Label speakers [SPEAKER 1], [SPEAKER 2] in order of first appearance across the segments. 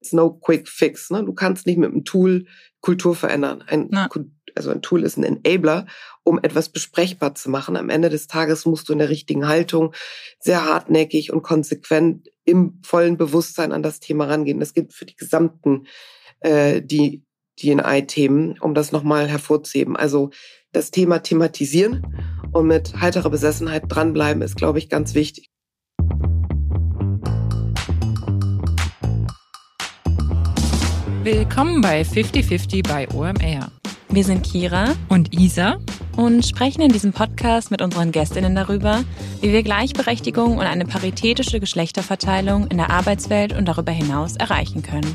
[SPEAKER 1] It's no quick fix. Ne? Du kannst nicht mit einem Tool Kultur verändern. Ein, also ein Tool ist ein Enabler, um etwas besprechbar zu machen. Am Ende des Tages musst du in der richtigen Haltung sehr hartnäckig und konsequent im vollen Bewusstsein an das Thema rangehen. Das gilt für die gesamten äh, die DNI-Themen, um das nochmal hervorzuheben. Also das Thema thematisieren und mit heiterer Besessenheit dranbleiben ist, glaube ich, ganz wichtig.
[SPEAKER 2] Willkommen bei 5050 bei OMR.
[SPEAKER 3] Wir sind Kira
[SPEAKER 2] und Isa
[SPEAKER 3] und sprechen in diesem Podcast mit unseren Gästinnen darüber, wie wir Gleichberechtigung und eine paritätische Geschlechterverteilung in der Arbeitswelt und darüber hinaus erreichen können.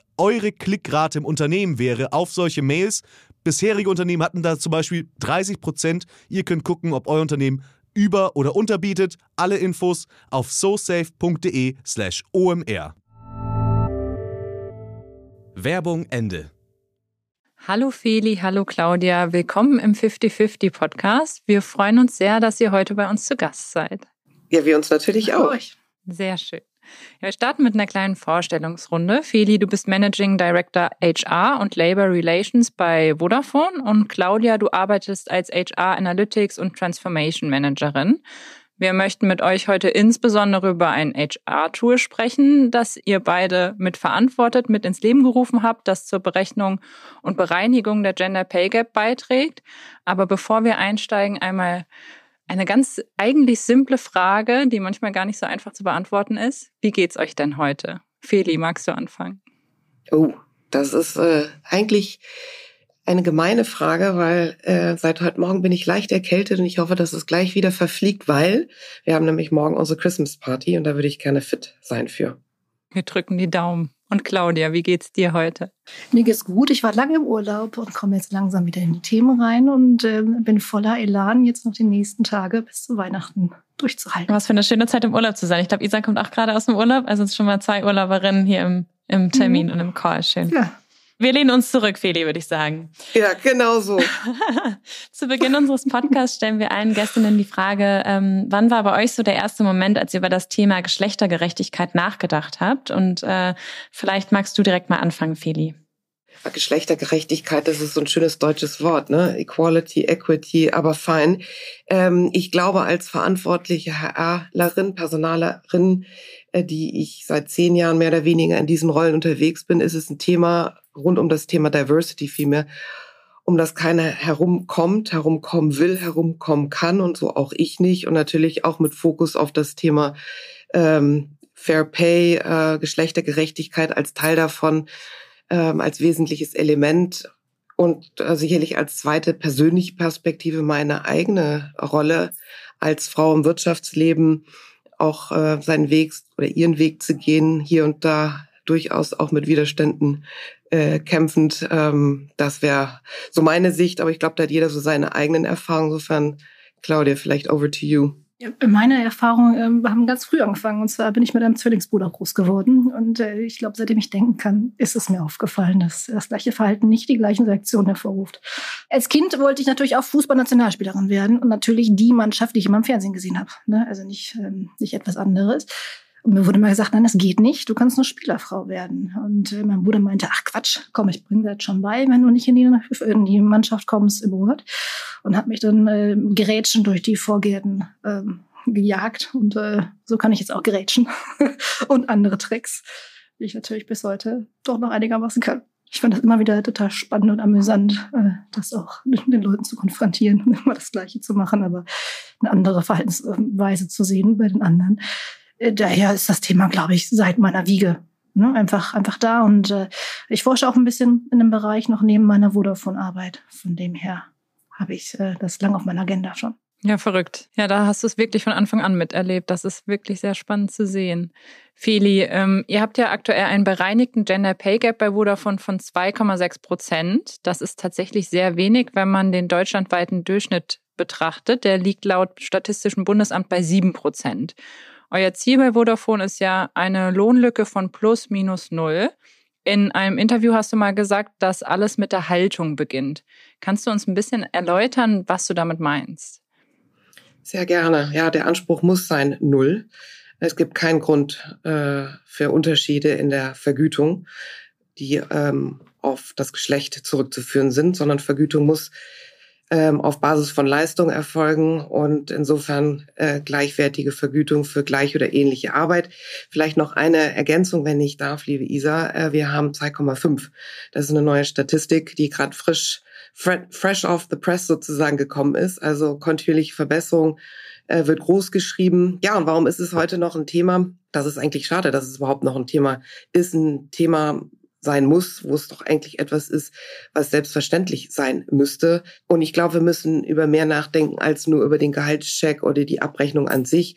[SPEAKER 4] eure Klickrate im Unternehmen wäre auf solche Mails. Bisherige Unternehmen hatten da zum Beispiel 30 Prozent. Ihr könnt gucken, ob euer Unternehmen über- oder unterbietet. Alle Infos auf sosafe.de/slash omr. Werbung Ende.
[SPEAKER 2] Hallo Feli, hallo Claudia, willkommen im 50-50 Podcast. Wir freuen uns sehr, dass ihr heute bei uns zu Gast seid.
[SPEAKER 1] Ja, wir uns natürlich auch.
[SPEAKER 2] Sehr schön. Ja, wir starten mit einer kleinen Vorstellungsrunde. Feli, du bist Managing Director HR und Labor Relations bei Vodafone und Claudia, du arbeitest als HR Analytics und Transformation Managerin. Wir möchten mit euch heute insbesondere über ein HR-Tool sprechen, das ihr beide mitverantwortet, mit ins Leben gerufen habt, das zur Berechnung und Bereinigung der Gender Pay Gap beiträgt. Aber bevor wir einsteigen, einmal eine ganz eigentlich simple Frage, die manchmal gar nicht so einfach zu beantworten ist. Wie geht's euch denn heute? Feli, magst du anfangen?
[SPEAKER 1] Oh, das ist äh, eigentlich eine gemeine Frage, weil äh, seit heute Morgen bin ich leicht erkältet und ich hoffe, dass es gleich wieder verfliegt, weil wir haben nämlich morgen unsere Christmas Party und da würde ich gerne fit sein für.
[SPEAKER 2] Wir drücken die Daumen. Und Claudia, wie geht's dir heute?
[SPEAKER 5] Mir geht's gut. Ich war lange im Urlaub und komme jetzt langsam wieder in die Themen rein und äh, bin voller Elan, jetzt noch die nächsten Tage bis zu Weihnachten durchzuhalten.
[SPEAKER 3] Was für eine schöne Zeit im Urlaub zu sein. Ich glaube, Isa kommt auch gerade aus dem Urlaub. Also es sind schon mal zwei Urlauberinnen hier im, im Termin mhm. und im Call. Schön. Ja, wir lehnen uns zurück, Feli, würde ich sagen.
[SPEAKER 1] Ja, genau so.
[SPEAKER 3] Zu Beginn unseres Podcasts stellen wir allen Gästinnen die Frage, ähm, wann war bei euch so der erste Moment, als ihr über das Thema Geschlechtergerechtigkeit nachgedacht habt? Und äh, vielleicht magst du direkt mal anfangen, Feli.
[SPEAKER 1] Geschlechtergerechtigkeit, das ist so ein schönes deutsches Wort, ne? Equality, Equity, aber fein. Ähm, ich glaube, als verantwortliche HRlerin, Personalerin, die ich seit zehn Jahren mehr oder weniger in diesen Rollen unterwegs bin, ist es ein Thema, rund um das Thema Diversity vielmehr, um das keiner herumkommt, herumkommen will, herumkommen kann und so auch ich nicht. Und natürlich auch mit Fokus auf das Thema ähm, Fair Pay, äh, Geschlechtergerechtigkeit als Teil davon, ähm, als wesentliches Element und äh, sicherlich als zweite persönliche Perspektive meine eigene Rolle als Frau im Wirtschaftsleben auch äh, seinen Weg oder ihren Weg zu gehen, hier und da durchaus auch mit Widerständen äh, kämpfend. Ähm, das wäre so meine Sicht, aber ich glaube, da hat jeder so seine eigenen Erfahrungen. Insofern, Claudia, vielleicht over to you.
[SPEAKER 5] Meine Erfahrungen äh, haben ganz früh angefangen. Und zwar bin ich mit einem Zwillingsbruder groß geworden. Und äh, ich glaube, seitdem ich denken kann, ist es mir aufgefallen, dass das gleiche Verhalten nicht die gleichen Reaktionen hervorruft. Als Kind wollte ich natürlich auch Fußballnationalspielerin werden und natürlich die Mannschaft, die ich immer im Fernsehen gesehen habe. Ne? Also nicht, ähm, nicht etwas anderes. Und mir wurde mal gesagt, nein, das geht nicht, du kannst nur Spielerfrau werden. Und äh, mein Bruder meinte, ach Quatsch, komm, ich bringe das schon bei, wenn du nicht in die, in die Mannschaft kommst im Ort. Und hat mich dann äh, gerätschen durch die Vorgärten ähm, gejagt. Und äh, so kann ich jetzt auch gerätschen. und andere Tricks, die ich natürlich bis heute doch noch einigermaßen kann. Ich fand das immer wieder total spannend und amüsant, äh, das auch mit den Leuten zu konfrontieren und immer das Gleiche zu machen, aber eine andere Verhaltensweise zu sehen bei den anderen. Äh, daher ist das Thema, glaube ich, seit meiner Wiege ne, einfach, einfach da. Und äh, ich forsche auch ein bisschen in dem Bereich noch neben meiner Vodafone-Arbeit. Von dem her habe ich äh, das lang auf meiner Agenda schon.
[SPEAKER 2] Ja, verrückt. Ja, da hast du es wirklich von Anfang an miterlebt. Das ist wirklich sehr spannend zu sehen. Feli, ähm, ihr habt ja aktuell einen bereinigten Gender Pay Gap bei Vodafone von 2,6 Prozent. Das ist tatsächlich sehr wenig, wenn man den deutschlandweiten Durchschnitt betrachtet. Der liegt laut Statistischem Bundesamt bei 7 Prozent. Euer Ziel bei Vodafone ist ja eine Lohnlücke von plus minus null. In einem Interview hast du mal gesagt, dass alles mit der Haltung beginnt. Kannst du uns ein bisschen erläutern, was du damit meinst?
[SPEAKER 1] Sehr gerne. Ja, der Anspruch muss sein null. Es gibt keinen Grund äh, für Unterschiede in der Vergütung, die ähm, auf das Geschlecht zurückzuführen sind, sondern Vergütung muss ähm, auf Basis von Leistung erfolgen und insofern äh, gleichwertige Vergütung für gleich oder ähnliche Arbeit. Vielleicht noch eine Ergänzung, wenn ich darf, liebe Isa. Äh, wir haben 2,5. Das ist eine neue Statistik, die gerade frisch, fresh off the press sozusagen gekommen ist. Also kontinuierliche Verbesserung äh, wird groß geschrieben. Ja, und warum ist es heute noch ein Thema? Das ist eigentlich schade, dass es überhaupt noch ein Thema ist. Ein Thema, sein muss, wo es doch eigentlich etwas ist, was selbstverständlich sein müsste. Und ich glaube, wir müssen über mehr nachdenken als nur über den Gehaltscheck oder die Abrechnung an sich.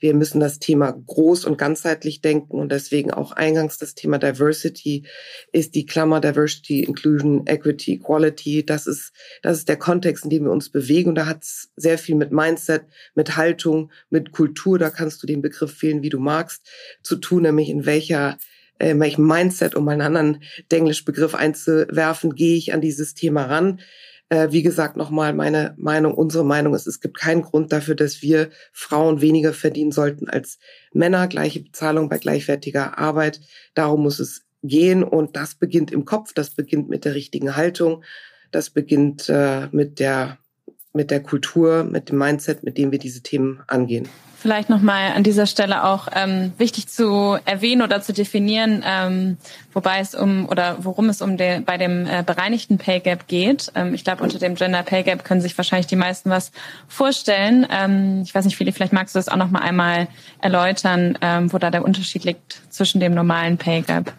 [SPEAKER 1] Wir müssen das Thema groß und ganzheitlich denken und deswegen auch eingangs das Thema Diversity ist die Klammer Diversity, Inclusion, Equity, Equality. Das ist, das ist der Kontext, in dem wir uns bewegen und da hat es sehr viel mit Mindset, mit Haltung, mit Kultur, da kannst du den Begriff wählen, wie du magst, zu tun, nämlich in welcher äh, welchem Mindset, um einen anderen Denglisch-Begriff einzuwerfen, gehe ich an dieses Thema ran. Äh, wie gesagt, nochmal meine Meinung, unsere Meinung ist, es gibt keinen Grund dafür, dass wir Frauen weniger verdienen sollten als Männer. Gleiche Bezahlung bei gleichwertiger Arbeit. Darum muss es gehen und das beginnt im Kopf, das beginnt mit der richtigen Haltung, das beginnt äh, mit der mit der Kultur, mit dem Mindset, mit dem wir diese Themen angehen.
[SPEAKER 3] Vielleicht nochmal an dieser Stelle auch ähm, wichtig zu erwähnen oder zu definieren, ähm, wobei es um oder worum es um den, bei dem äh, bereinigten Pay Gap geht. Ähm, ich glaube, unter dem Gender Pay Gap können sich wahrscheinlich die meisten was vorstellen. Ähm, ich weiß nicht, Philipp, vielleicht magst du das auch nochmal einmal erläutern, ähm, wo da der Unterschied liegt zwischen dem normalen Pay Gap.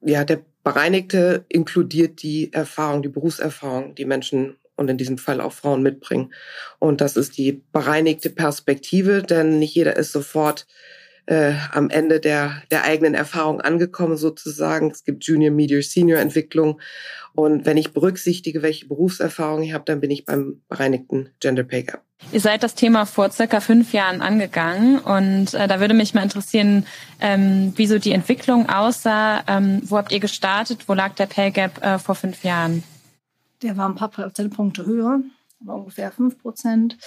[SPEAKER 1] Ja, der bereinigte inkludiert die Erfahrung, die Berufserfahrung, die Menschen und in diesem Fall auch Frauen mitbringen. Und das ist die bereinigte Perspektive, denn nicht jeder ist sofort äh, am Ende der, der eigenen Erfahrung angekommen sozusagen. Es gibt Junior, Medium, Senior Entwicklung. Und wenn ich berücksichtige, welche Berufserfahrung ich habe, dann bin ich beim bereinigten Gender Pay Gap.
[SPEAKER 3] Ihr seid das Thema vor circa fünf Jahren angegangen und äh, da würde mich mal interessieren, ähm, wie so die Entwicklung aussah. Ähm, wo habt ihr gestartet? Wo lag der Pay Gap äh, vor fünf Jahren?
[SPEAKER 5] Der war ein paar Prozentpunkte höher, aber ungefähr 5 Prozent.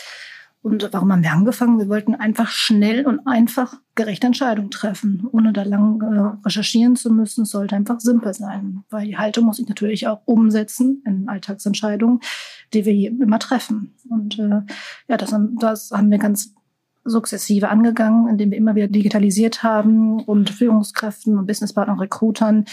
[SPEAKER 5] Und warum haben wir angefangen? Wir wollten einfach schnell und einfach gerechte Entscheidungen treffen, ohne da lang äh, recherchieren zu müssen. Es sollte einfach simpel sein, weil die Haltung muss ich natürlich auch umsetzen in Alltagsentscheidungen, die wir immer treffen. Und äh, ja, das, das haben wir ganz sukzessive angegangen, indem wir immer wieder digitalisiert haben und Führungskräften und Businesspartnern, Recruitern äh,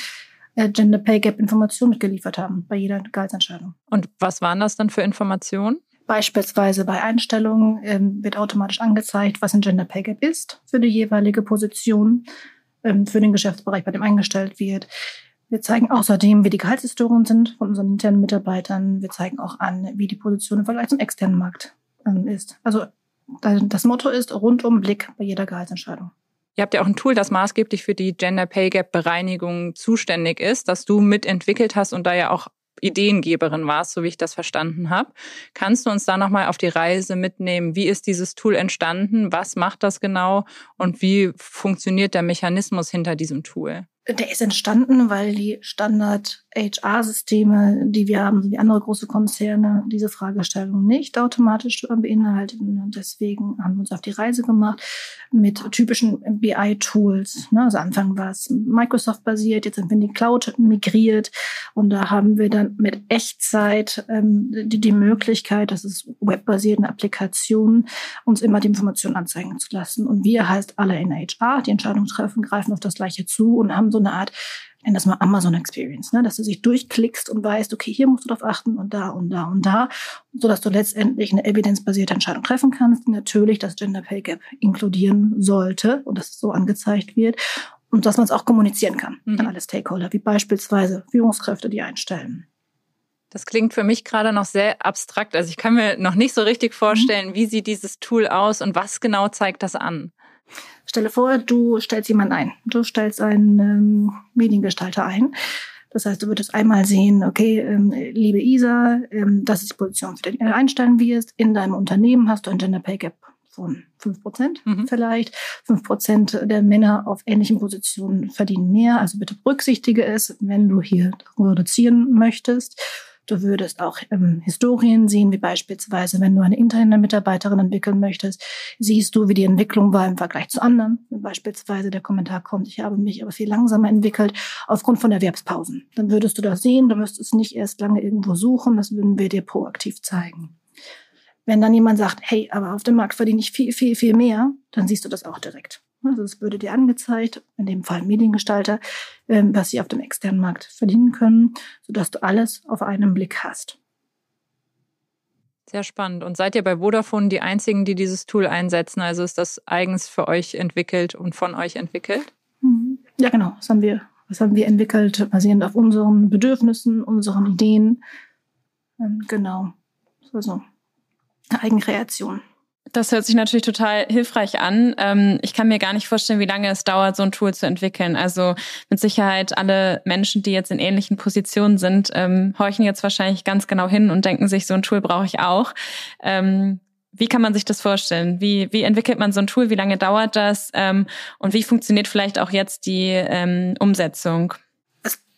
[SPEAKER 5] Gender Pay Gap Informationen mitgeliefert haben bei jeder Gehaltsentscheidung.
[SPEAKER 2] Und was waren das dann für Informationen?
[SPEAKER 5] Beispielsweise bei Einstellungen ähm, wird automatisch angezeigt, was ein Gender Pay Gap ist für die jeweilige Position, ähm, für den Geschäftsbereich, bei dem eingestellt wird. Wir zeigen außerdem, wie die Gehaltshistorien sind von unseren internen Mitarbeitern. Wir zeigen auch an, wie die Position im Vergleich zum externen Markt ähm, ist. Also das Motto ist rundum Blick bei jeder Gehaltsentscheidung.
[SPEAKER 2] Ihr habt ja auch ein Tool, das maßgeblich für die Gender Pay Gap Bereinigung zuständig ist, das du mitentwickelt hast und da ja auch Ideengeberin warst, so wie ich das verstanden habe. Kannst du uns da nochmal auf die Reise mitnehmen? Wie ist dieses Tool entstanden? Was macht das genau? Und wie funktioniert der Mechanismus hinter diesem Tool?
[SPEAKER 5] Der ist entstanden, weil die Standard-HR-Systeme, die wir haben, wie andere große Konzerne, diese Fragestellung nicht automatisch beinhalten. Und deswegen haben wir uns auf die Reise gemacht mit typischen BI-Tools. Ne, also Anfang war es Microsoft-basiert, jetzt sind wir in die Cloud migriert und da haben wir dann mit Echtzeit ähm, die, die Möglichkeit, das ist webbasierten Applikationen, uns immer die Informationen anzeigen zu lassen. Und wir heißt alle in HR, die Entscheidungen treffen, greifen auf das Gleiche zu und haben so eine Art, ich nenne das mal Amazon Experience, ne? dass du dich durchklickst und weißt, okay, hier musst du drauf achten und da und da und da, so dass du letztendlich eine evidenzbasierte Entscheidung treffen kannst, die natürlich das Gender Pay Gap inkludieren sollte und das so angezeigt wird und dass man es auch kommunizieren kann mhm. an alle Stakeholder, wie beispielsweise Führungskräfte, die einstellen.
[SPEAKER 2] Das klingt für mich gerade noch sehr abstrakt. Also ich kann mir noch nicht so richtig vorstellen, mhm. wie sieht dieses Tool aus und was genau zeigt das an?
[SPEAKER 5] Stelle vor, du stellst jemanden ein. Du stellst einen ähm, Mediengestalter ein. Das heißt, du würdest einmal sehen, okay, ähm, liebe Isa, ähm, das ist die Position, für die du einstellen wirst. In deinem Unternehmen hast du ein Gender Pay Gap von fünf Prozent mhm. vielleicht. Fünf Prozent der Männer auf ähnlichen Positionen verdienen mehr. Also bitte berücksichtige es, wenn du hier reduzieren möchtest. Du würdest auch ähm, Historien sehen, wie beispielsweise, wenn du eine interne Mitarbeiterin entwickeln möchtest, siehst du, wie die Entwicklung war im Vergleich zu anderen. Wenn beispielsweise der Kommentar kommt, ich habe mich aber viel langsamer entwickelt aufgrund von Erwerbspausen. Dann würdest du das sehen, du müsstest nicht erst lange irgendwo suchen, das würden wir dir proaktiv zeigen. Wenn dann jemand sagt, hey, aber auf dem Markt verdiene ich viel, viel, viel mehr, dann siehst du das auch direkt. Also es würde dir angezeigt, in dem Fall Mediengestalter, ähm, was sie auf dem externen Markt verdienen können, sodass du alles auf einen Blick hast.
[SPEAKER 2] Sehr spannend. Und seid ihr bei Vodafone die einzigen, die dieses Tool einsetzen? Also ist das eigens für euch entwickelt und von euch entwickelt?
[SPEAKER 5] Mhm. Ja, genau. Das haben wir, das haben wir entwickelt, basierend auf unseren Bedürfnissen, unseren Ideen. Ähm, genau. Also Eigenkreation.
[SPEAKER 3] Das hört sich natürlich total hilfreich an. Ähm, ich kann mir gar nicht vorstellen, wie lange es dauert, so ein Tool zu entwickeln. Also mit Sicherheit alle Menschen, die jetzt in ähnlichen Positionen sind, ähm, horchen jetzt wahrscheinlich ganz genau hin und denken sich, so ein Tool brauche ich auch. Ähm, wie kann man sich das vorstellen? Wie, wie entwickelt man so ein Tool? Wie lange dauert das? und wie funktioniert vielleicht auch jetzt die Umsetzung?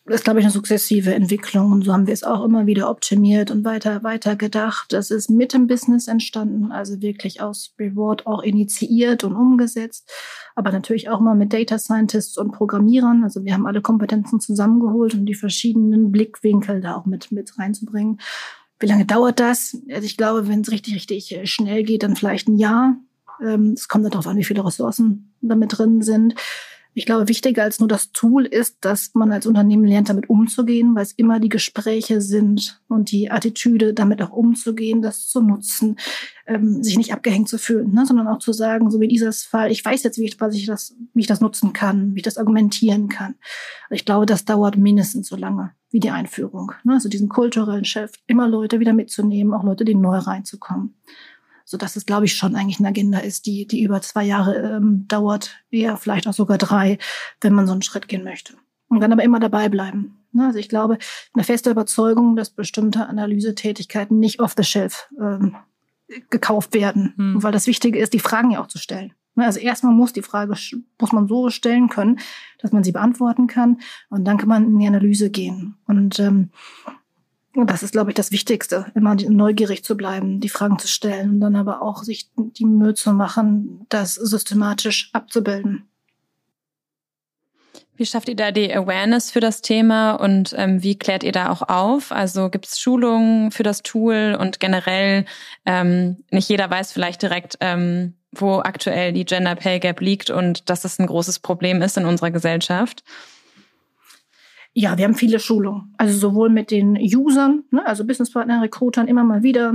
[SPEAKER 5] Das ist, glaube ich, eine sukzessive Entwicklung. Und so haben wir es auch immer wieder optimiert und weiter, weiter gedacht. Das ist mit dem Business entstanden, also wirklich aus Reward auch initiiert und umgesetzt. Aber natürlich auch mal mit Data Scientists und Programmierern. Also wir haben alle Kompetenzen zusammengeholt, um die verschiedenen Blickwinkel da auch mit, mit reinzubringen. Wie lange dauert das? Also ich glaube, wenn es richtig, richtig schnell geht, dann vielleicht ein Jahr. Ähm, es kommt darauf an, wie viele Ressourcen damit drin sind. Ich glaube, wichtiger als nur das Tool ist, dass man als Unternehmen lernt, damit umzugehen, weil es immer die Gespräche sind und die Attitüde, damit auch umzugehen, das zu nutzen, ähm, sich nicht abgehängt zu fühlen, ne, sondern auch zu sagen, so wie dieses Fall, ich weiß jetzt, wie ich, was ich das, wie ich das nutzen kann, wie ich das argumentieren kann. Ich glaube, das dauert mindestens so lange wie die Einführung. Ne? Also diesen kulturellen Chef, immer Leute wieder mitzunehmen, auch Leute, die neu reinzukommen so dass es, glaube ich, schon eigentlich eine Agenda ist, die, die über zwei Jahre ähm, dauert, eher vielleicht auch sogar drei, wenn man so einen Schritt gehen möchte. Und dann aber immer dabei bleiben. Ne? Also ich glaube, eine feste Überzeugung, dass bestimmte Analysetätigkeiten nicht off the shelf ähm, gekauft werden. Hm. Weil das Wichtige ist, die Fragen ja auch zu stellen. Ne? Also erstmal muss die Frage, muss man so stellen können, dass man sie beantworten kann. Und dann kann man in die Analyse gehen. Und ähm, und das ist, glaube ich, das Wichtigste, immer neugierig zu bleiben, die Fragen zu stellen und dann aber auch sich die Mühe zu machen, das systematisch abzubilden.
[SPEAKER 3] Wie schafft ihr da die Awareness für das Thema und ähm, wie klärt ihr da auch auf? Also gibt es Schulungen für das Tool und generell ähm, nicht jeder weiß vielleicht direkt, ähm, wo aktuell die Gender Pay Gap liegt und dass das ein großes Problem ist in unserer Gesellschaft.
[SPEAKER 5] Ja, wir haben viele Schulungen. Also sowohl mit den Usern, ne, also Businesspartner, Recruitern immer mal wieder.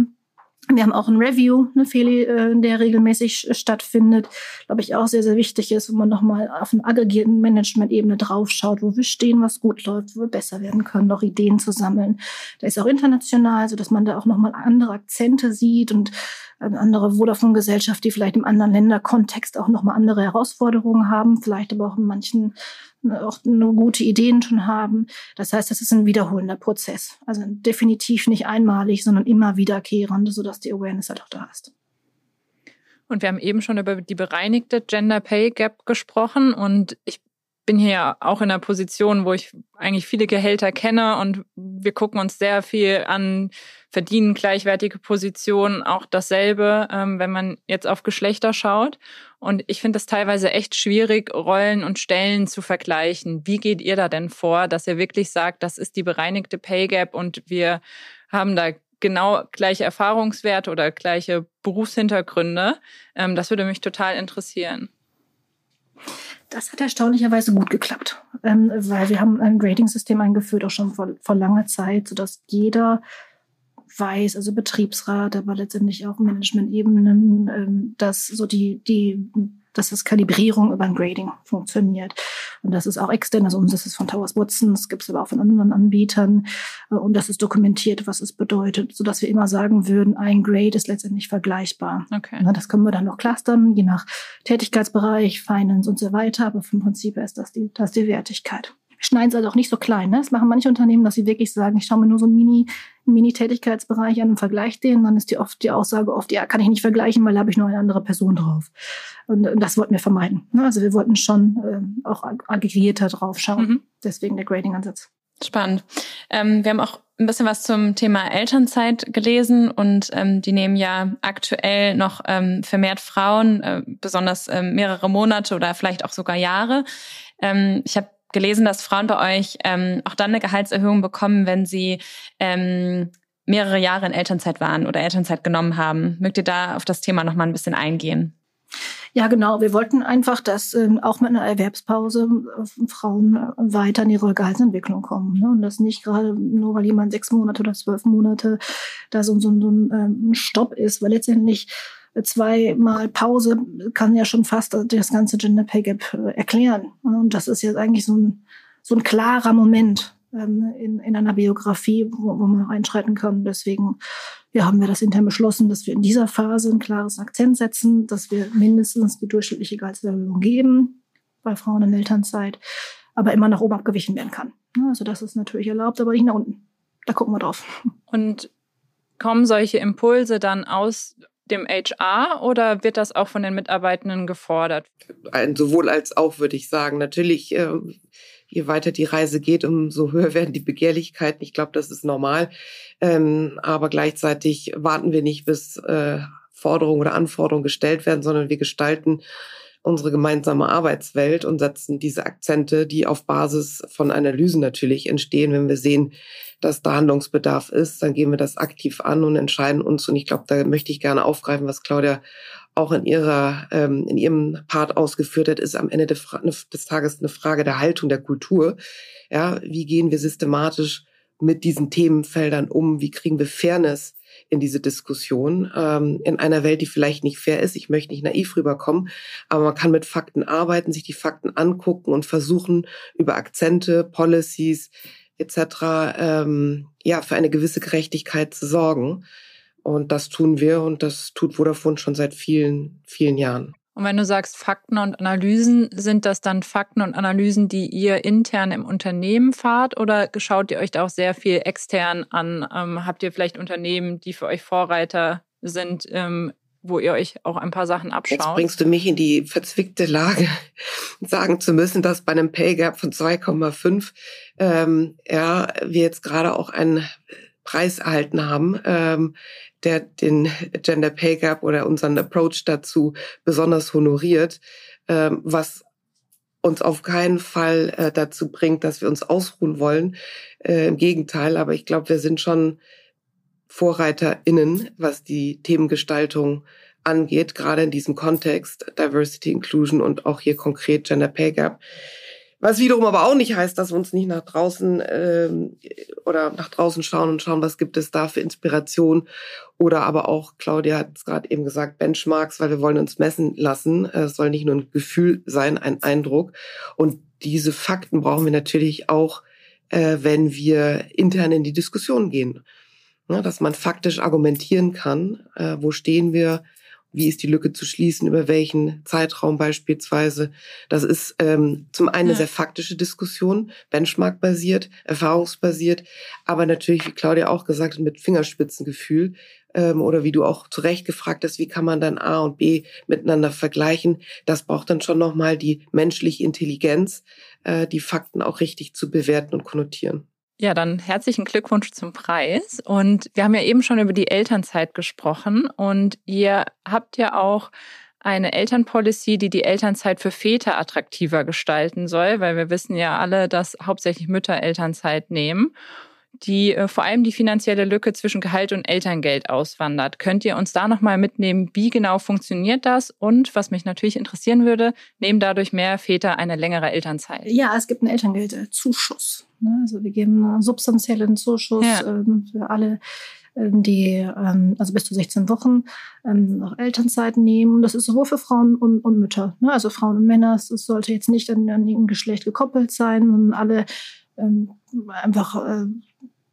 [SPEAKER 5] Wir haben auch ein Review, ne, Feli, äh, der regelmäßig stattfindet, glaube ich auch sehr, sehr wichtig ist, wo man nochmal auf einer aggregierten Management-Ebene draufschaut, wo wir stehen, was gut läuft, wo wir besser werden können, noch Ideen zu sammeln. Da ist auch international, so dass man da auch nochmal andere Akzente sieht und eine andere Vodafone-Gesellschaft, die vielleicht im anderen Länderkontext auch nochmal andere Herausforderungen haben, vielleicht aber auch in manchen auch nur gute Ideen schon haben. Das heißt, das ist ein wiederholender Prozess. Also definitiv nicht einmalig, sondern immer wiederkehrend, sodass die Awareness halt auch da ist.
[SPEAKER 2] Und wir haben eben schon über die bereinigte Gender Pay Gap gesprochen und ich bin hier auch in einer Position, wo ich eigentlich viele Gehälter kenne und wir gucken uns sehr viel an, verdienen gleichwertige Positionen, auch dasselbe, ähm, wenn man jetzt auf Geschlechter schaut. Und ich finde es teilweise echt schwierig, Rollen und Stellen zu vergleichen. Wie geht ihr da denn vor, dass ihr wirklich sagt, das ist die bereinigte Pay Gap und wir haben da genau gleiche Erfahrungswerte oder gleiche Berufshintergründe? Ähm, das würde mich total interessieren.
[SPEAKER 5] Das hat erstaunlicherweise gut geklappt, ähm, weil wir haben ein Grading-System eingeführt, auch schon vor, vor langer Zeit, sodass jeder weiß, also Betriebsrat, aber letztendlich auch Management-Ebenen, ähm, dass so die, die dass das Kalibrierung über ein Grading funktioniert. Und das ist auch extern, also uns ist es von Towers Watson, das gibt es aber auch von anderen Anbietern. Äh, und das ist dokumentiert, was es bedeutet, sodass wir immer sagen würden, ein Grade ist letztendlich vergleichbar. Okay. Das können wir dann noch clustern, je nach Tätigkeitsbereich, Finance und so weiter. Aber vom Prinzip her ist das die, das die Wertigkeit schneiden es also auch nicht so klein. Ne? Das machen manche Unternehmen, dass sie wirklich sagen, ich schaue mir nur so einen Mini, Mini-Tätigkeitsbereich an und vergleiche den. Dann ist die oft die Aussage oft, ja, kann ich nicht vergleichen, weil da habe ich nur eine andere Person drauf. Und, und das wollten wir vermeiden. Ne? Also wir wollten schon äh, auch aggregierter drauf schauen. Mhm. Deswegen der Grading-Ansatz.
[SPEAKER 3] Spannend. Ähm, wir haben auch ein bisschen was zum Thema Elternzeit gelesen und ähm, die nehmen ja aktuell noch ähm, vermehrt Frauen, äh, besonders ähm, mehrere Monate oder vielleicht auch sogar Jahre. Ähm, ich habe gelesen, dass Frauen bei euch ähm, auch dann eine Gehaltserhöhung bekommen, wenn sie ähm, mehrere Jahre in Elternzeit waren oder Elternzeit genommen haben. Mögt ihr da auf das Thema nochmal ein bisschen eingehen?
[SPEAKER 5] Ja, genau. Wir wollten einfach, dass ähm, auch mit einer Erwerbspause äh, Frauen äh, weiter in ihre Gehaltsentwicklung kommen. Ne? Und das nicht gerade nur, weil jemand sechs Monate oder zwölf Monate da so, so, so ein ähm, Stopp ist, weil letztendlich zweimal Pause kann ja schon fast das ganze Gender Pay Gap äh, erklären. Und das ist jetzt eigentlich so ein, so ein klarer Moment ähm, in, in einer Biografie, wo, wo man einschreiten kann. Deswegen ja, haben wir das intern beschlossen, dass wir in dieser Phase ein klares Akzent setzen, dass wir mindestens die durchschnittliche Gehaltserhöhung geben bei Frauen in Elternzeit, aber immer nach oben abgewichen werden kann. Also das ist natürlich erlaubt, aber nicht nach unten. Da gucken wir drauf.
[SPEAKER 2] Und kommen solche Impulse dann aus dem HR oder wird das auch von den Mitarbeitenden gefordert?
[SPEAKER 1] Ein, sowohl als auch, würde ich sagen. Natürlich, äh, je weiter die Reise geht, umso höher werden die Begehrlichkeiten. Ich glaube, das ist normal. Ähm, aber gleichzeitig warten wir nicht, bis äh, Forderungen oder Anforderungen gestellt werden, sondern wir gestalten unsere gemeinsame Arbeitswelt und setzen diese Akzente, die auf Basis von Analysen natürlich entstehen, wenn wir sehen, dass da Handlungsbedarf ist, dann gehen wir das aktiv an und entscheiden uns. Und ich glaube, da möchte ich gerne aufgreifen, was Claudia auch in ihrer ähm, in ihrem Part ausgeführt hat, ist am Ende des, Tages eine Frage der Haltung der Kultur. Ja, wie gehen wir systematisch mit diesen Themenfeldern um? Wie kriegen wir Fairness in diese Diskussion ähm, in einer Welt, die vielleicht nicht fair ist? Ich möchte nicht naiv rüberkommen, aber man kann mit Fakten arbeiten, sich die Fakten angucken und versuchen über Akzente, Policies etc. Ähm, ja für eine gewisse Gerechtigkeit zu sorgen. Und das tun wir und das tut Vodafone schon seit vielen, vielen Jahren.
[SPEAKER 2] Und wenn du sagst Fakten und Analysen, sind das dann Fakten und Analysen, die ihr intern im Unternehmen fahrt oder schaut ihr euch da auch sehr viel extern an? Ähm, habt ihr vielleicht Unternehmen, die für euch Vorreiter sind, ähm, wo ihr euch auch ein paar Sachen abschaut?
[SPEAKER 1] Jetzt bringst du mich in die verzwickte Lage, sagen zu müssen, dass bei einem Pay Gap von 2,5 ähm, ja, wir jetzt gerade auch einen Preis erhalten haben, ähm, der den Gender Pay Gap oder unseren Approach dazu besonders honoriert, ähm, was uns auf keinen Fall äh, dazu bringt, dass wir uns ausruhen wollen. Äh, Im Gegenteil, aber ich glaube, wir sind schon VorreiterInnen, was die Themengestaltung angeht, gerade in diesem Kontext Diversity, Inclusion und auch hier konkret Gender Pay Gap. Was wiederum aber auch nicht heißt, dass wir uns nicht nach draußen ähm, oder nach draußen schauen und schauen, was gibt es da für Inspiration oder aber auch, Claudia hat es gerade eben gesagt, Benchmarks, weil wir wollen uns messen lassen. Es soll nicht nur ein Gefühl sein, ein Eindruck. Und diese Fakten brauchen wir natürlich auch, äh, wenn wir intern in die Diskussion gehen. ne, dass man faktisch argumentieren kann, äh, wo stehen wir, wie ist die Lücke zu schließen, über welchen Zeitraum beispielsweise. Das ist ähm, zum einen eine sehr faktische Diskussion, benchmark-basiert, erfahrungsbasiert, aber natürlich, wie Claudia auch gesagt hat, mit Fingerspitzengefühl ähm, oder wie du auch zu Recht gefragt hast, wie kann man dann A und B miteinander vergleichen. Das braucht dann schon nochmal die menschliche Intelligenz, äh, die Fakten auch richtig zu bewerten und konnotieren.
[SPEAKER 2] Ja, dann herzlichen Glückwunsch zum Preis. Und wir haben ja eben schon über die Elternzeit gesprochen und ihr habt ja auch eine Elternpolicy, die die Elternzeit für Väter attraktiver gestalten soll, weil wir wissen ja alle, dass hauptsächlich Mütter Elternzeit nehmen die äh, vor allem die finanzielle Lücke zwischen Gehalt und Elterngeld auswandert. Könnt ihr uns da nochmal mitnehmen, wie genau funktioniert das? Und was mich natürlich interessieren würde, nehmen dadurch mehr Väter eine längere Elternzeit?
[SPEAKER 5] Ja, es gibt einen Elterngeldzuschuss. Ne? Also wir geben einen substanziellen Zuschuss ja. ähm, für alle ähm, die ähm, also bis zu 16 Wochen ähm, auch Elternzeit nehmen. Das ist sowohl für Frauen und, und Mütter, ne? also Frauen und Männer. Es sollte jetzt nicht an, an irgendein Geschlecht gekoppelt sein, sondern alle ähm, einfach äh,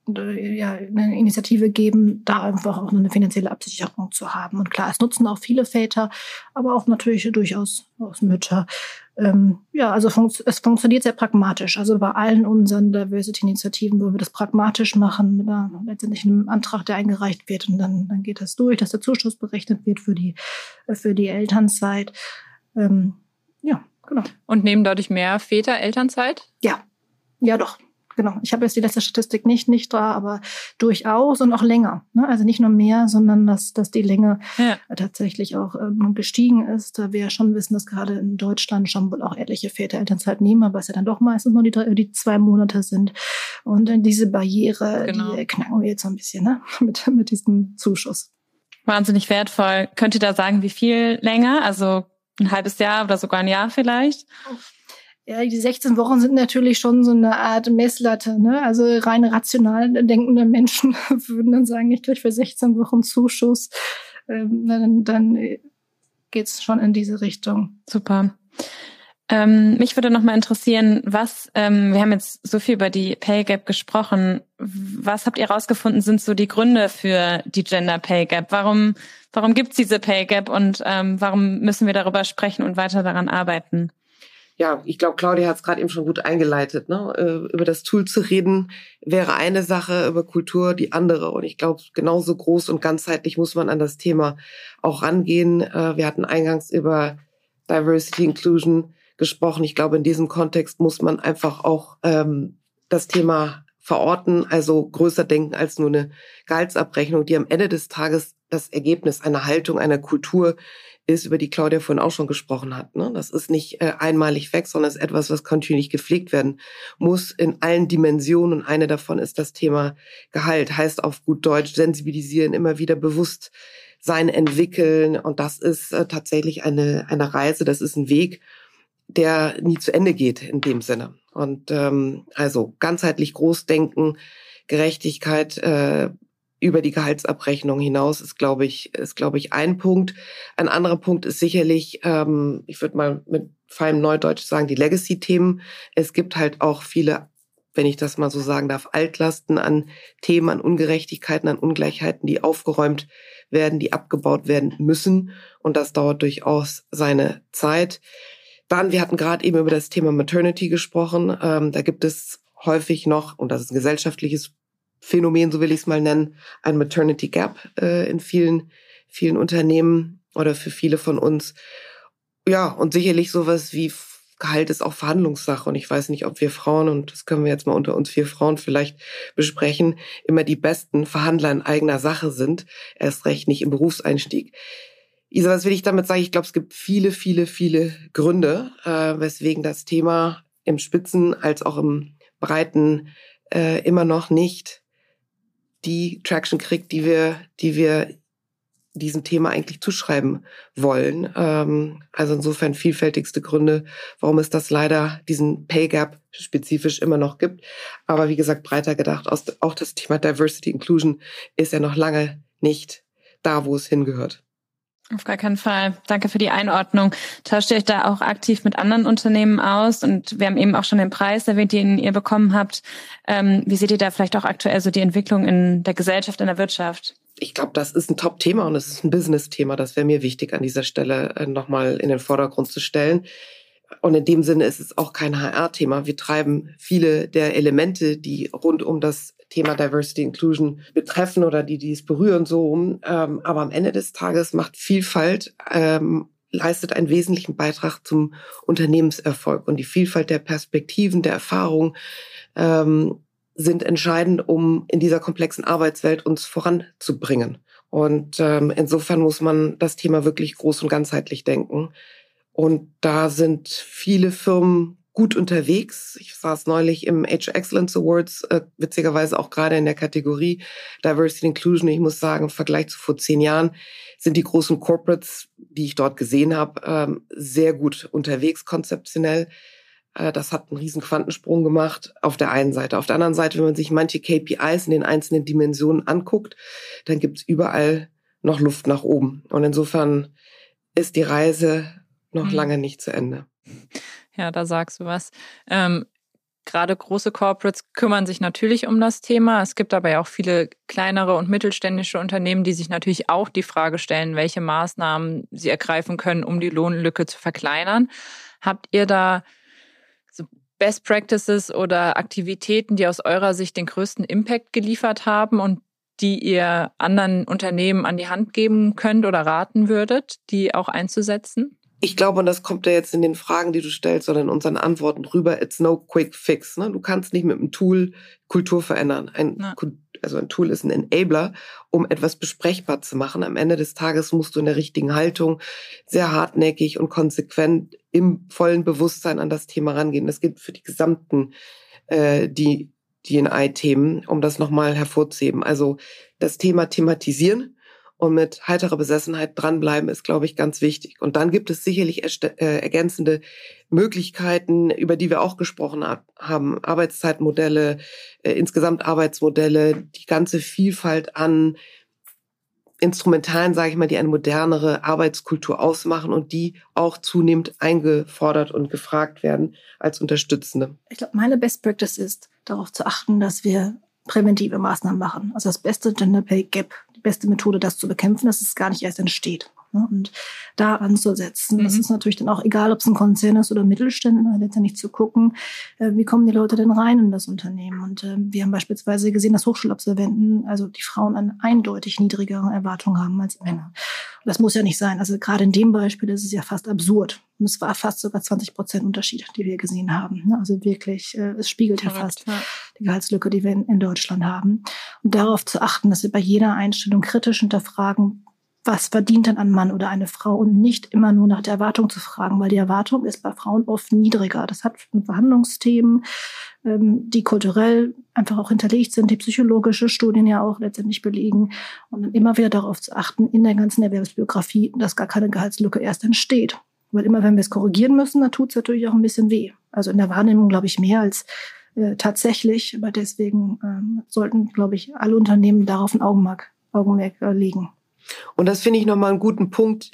[SPEAKER 5] ja, eine Initiative geben, da einfach auch eine finanzielle Absicherung zu haben. Und klar, es nutzen auch viele Väter, aber auch natürlich durchaus aus Mütter. Ähm, ja, also fun es funktioniert sehr pragmatisch. Also bei allen unseren Diversity-Initiativen, wo wir das pragmatisch machen, mit einer, letztendlich einem Antrag, der eingereicht wird und dann, dann geht das durch, dass der Zuschuss berechnet wird für die, für die Elternzeit. Ähm, ja, genau.
[SPEAKER 2] Und nehmen dadurch mehr Väter Elternzeit?
[SPEAKER 5] Ja, ja doch. Genau, ich habe jetzt die letzte Statistik nicht, nicht da, aber durchaus und auch länger. Ne? Also nicht nur mehr, sondern dass, dass die Länge ja. tatsächlich auch ähm, gestiegen ist. Da wir ja schon wissen, dass gerade in Deutschland schon wohl auch etliche Väter Elternzeit nehmen, aber es ja dann doch meistens nur die, die zwei Monate sind. Und äh, diese Barriere, genau. die knacken wir jetzt so ein bisschen ne? mit, mit diesem Zuschuss.
[SPEAKER 3] Wahnsinnig wertvoll. Könnt ihr da sagen, wie viel länger? Also ein halbes Jahr oder sogar ein Jahr vielleicht?
[SPEAKER 5] Ja, die 16 Wochen sind natürlich schon so eine Art Messlatte. Ne? Also rein rational denkende Menschen würden dann sagen, ich kriege für 16 Wochen Zuschuss. Ähm, dann dann geht's schon in diese Richtung.
[SPEAKER 3] Super. Ähm, mich würde noch mal interessieren, was, ähm, wir haben jetzt so viel über die Pay Gap gesprochen. Was habt ihr herausgefunden, sind so die Gründe für die Gender Pay Gap? Warum, warum gibt's diese Pay Gap und ähm, warum müssen wir darüber sprechen und weiter daran arbeiten?
[SPEAKER 1] Ja, ich glaube, Claudia hat es gerade eben schon gut eingeleitet. Ne? Äh, über das Tool zu reden wäre eine Sache, über Kultur die andere. Und ich glaube, genauso groß und ganzheitlich muss man an das Thema auch rangehen. Äh, wir hatten eingangs über Diversity Inclusion gesprochen. Ich glaube, in diesem Kontext muss man einfach auch ähm, das Thema verorten, also größer denken als nur eine Gehaltsabrechnung, die am Ende des Tages das Ergebnis einer Haltung, einer Kultur ist, über die Claudia vorhin auch schon gesprochen hat. Ne? Das ist nicht äh, einmalig weg, sondern ist etwas, was kontinuierlich gepflegt werden muss in allen Dimensionen. Und eine davon ist das Thema Gehalt. Heißt auf gut Deutsch sensibilisieren, immer wieder bewusst sein entwickeln. Und das ist äh, tatsächlich eine, eine Reise, das ist ein Weg, der nie zu Ende geht in dem Sinne. Und ähm, also ganzheitlich Großdenken, Gerechtigkeit, äh, über die Gehaltsabrechnung hinaus ist, glaube ich, ist, glaube ich, ein Punkt. Ein anderer Punkt ist sicherlich, ähm, ich würde mal mit feinem Neudeutsch sagen, die Legacy-Themen. Es gibt halt auch viele, wenn ich das mal so sagen darf, Altlasten an Themen, an Ungerechtigkeiten, an Ungleichheiten, die aufgeräumt werden, die abgebaut werden müssen. Und das dauert durchaus seine Zeit. Dann, wir hatten gerade eben über das Thema Maternity gesprochen. Ähm, da gibt es häufig noch, und das ist ein gesellschaftliches Phänomen, so will ich es mal nennen, ein Maternity Gap äh, in vielen, vielen Unternehmen oder für viele von uns. Ja, und sicherlich sowas wie Gehalt ist auch Verhandlungssache. Und ich weiß nicht, ob wir Frauen, und das können wir jetzt mal unter uns vier Frauen vielleicht besprechen, immer die besten Verhandler in eigener Sache sind. Erst recht nicht im Berufseinstieg. Isa, was will ich damit sagen? Ich glaube, es gibt viele, viele, viele Gründe, äh, weswegen das Thema im Spitzen als auch im Breiten äh, immer noch nicht die Traction kriegt, die wir, die wir diesem Thema eigentlich zuschreiben wollen. Ähm, also insofern vielfältigste Gründe, warum es das leider diesen Pay Gap spezifisch immer noch gibt. Aber wie gesagt, breiter gedacht, auch das Thema Diversity Inclusion ist ja noch lange nicht da, wo es hingehört.
[SPEAKER 3] Auf gar keinen Fall. Danke für die Einordnung. Tauscht ihr euch da auch aktiv mit anderen Unternehmen aus? Und wir haben eben auch schon den Preis erwähnt, den ihr bekommen habt. Ähm, wie seht ihr da vielleicht auch aktuell so die Entwicklung in der Gesellschaft, in der Wirtschaft?
[SPEAKER 1] Ich glaube, das ist ein Top-Thema und es ist ein Business-Thema. Das wäre mir wichtig, an dieser Stelle äh, nochmal in den Vordergrund zu stellen. Und in dem Sinne ist es auch kein HR-Thema. Wir treiben viele der Elemente, die rund um das Thema Diversity Inclusion betreffen oder die, die es berühren, so um. Ähm, aber am Ende des Tages macht Vielfalt, ähm, leistet einen wesentlichen Beitrag zum Unternehmenserfolg. Und die Vielfalt der Perspektiven, der Erfahrungen ähm, sind entscheidend, um in dieser komplexen Arbeitswelt uns voranzubringen. Und ähm, insofern muss man das Thema wirklich groß und ganzheitlich denken. Und da sind viele Firmen gut unterwegs. Ich saß neulich im Age Excellence Awards, äh, witzigerweise auch gerade in der Kategorie Diversity Inclusion. Ich muss sagen, im Vergleich zu vor zehn Jahren sind die großen Corporates, die ich dort gesehen habe, ähm, sehr gut unterwegs konzeptionell. Äh, das hat einen riesen Quantensprung gemacht auf der einen Seite. Auf der anderen Seite, wenn man sich manche KPIs in den einzelnen Dimensionen anguckt, dann gibt es überall noch Luft nach oben. Und insofern ist die Reise noch mhm. lange nicht zu Ende.
[SPEAKER 2] Ja, da sagst du was. Ähm, Gerade große Corporates kümmern sich natürlich um das Thema. Es gibt aber ja auch viele kleinere und mittelständische Unternehmen, die sich natürlich auch die Frage stellen, welche Maßnahmen sie ergreifen können, um die Lohnlücke zu verkleinern. Habt ihr da so Best Practices oder Aktivitäten, die aus eurer Sicht den größten Impact geliefert haben und die ihr anderen Unternehmen an die Hand geben könnt oder raten würdet, die auch einzusetzen?
[SPEAKER 1] Ich glaube, und das kommt ja jetzt in den Fragen, die du stellst oder in unseren Antworten rüber, it's no quick fix. Ne? Du kannst nicht mit einem Tool Kultur verändern. Ein, ja. Also ein Tool ist ein Enabler, um etwas besprechbar zu machen. Am Ende des Tages musst du in der richtigen Haltung sehr hartnäckig und konsequent im vollen Bewusstsein an das Thema rangehen. Das gilt für die gesamten äh, die DNI-Themen, um das nochmal hervorzuheben. Also das Thema thematisieren, und mit heiterer Besessenheit dranbleiben ist, glaube ich, ganz wichtig. Und dann gibt es sicherlich äh, ergänzende Möglichkeiten, über die wir auch gesprochen haben. Arbeitszeitmodelle, äh, insgesamt Arbeitsmodelle, die ganze Vielfalt an Instrumentalen, sage ich mal, die eine modernere Arbeitskultur ausmachen und die auch zunehmend eingefordert und gefragt werden als Unterstützende.
[SPEAKER 5] Ich glaube, meine Best Practice ist, darauf zu achten, dass wir präventive Maßnahmen machen. Also das beste Gender Pay Gap beste Methode, das zu bekämpfen, dass es gar nicht erst entsteht. Ne? Und da anzusetzen. Mhm. Das ist natürlich dann auch egal, ob es ein Konzern ist oder Mittelständler, letztendlich zu gucken, äh, wie kommen die Leute denn rein in das Unternehmen. Und äh, wir haben beispielsweise gesehen, dass Hochschulabsolventen, also die Frauen, eine eindeutig niedrigere Erwartung haben als Männer. Und das muss ja nicht sein. Also gerade in dem Beispiel ist es ja fast absurd. Und es war fast sogar 20 Prozent Unterschied, die wir gesehen haben. Ne? Also wirklich, äh, es spiegelt ja fast die Gehaltslücke, die wir in Deutschland haben. Und darauf zu achten, dass wir bei jeder Einstellung kritisch hinterfragen, was verdient denn ein Mann oder eine Frau und nicht immer nur nach der Erwartung zu fragen, weil die Erwartung ist bei Frauen oft niedriger. Das hat Verhandlungsthemen, ähm, die kulturell einfach auch hinterlegt sind, die psychologische Studien ja auch letztendlich belegen. Und dann immer wieder darauf zu achten, in der ganzen Erwerbsbiografie, dass gar keine Gehaltslücke erst entsteht. Weil immer, wenn wir es korrigieren müssen, dann tut es natürlich auch ein bisschen weh. Also in der Wahrnehmung, glaube ich, mehr als äh, tatsächlich. Aber deswegen ähm, sollten, glaube ich, alle Unternehmen darauf ein Augenmerk, Augenmerk äh, legen.
[SPEAKER 1] Und das finde ich nochmal einen guten Punkt,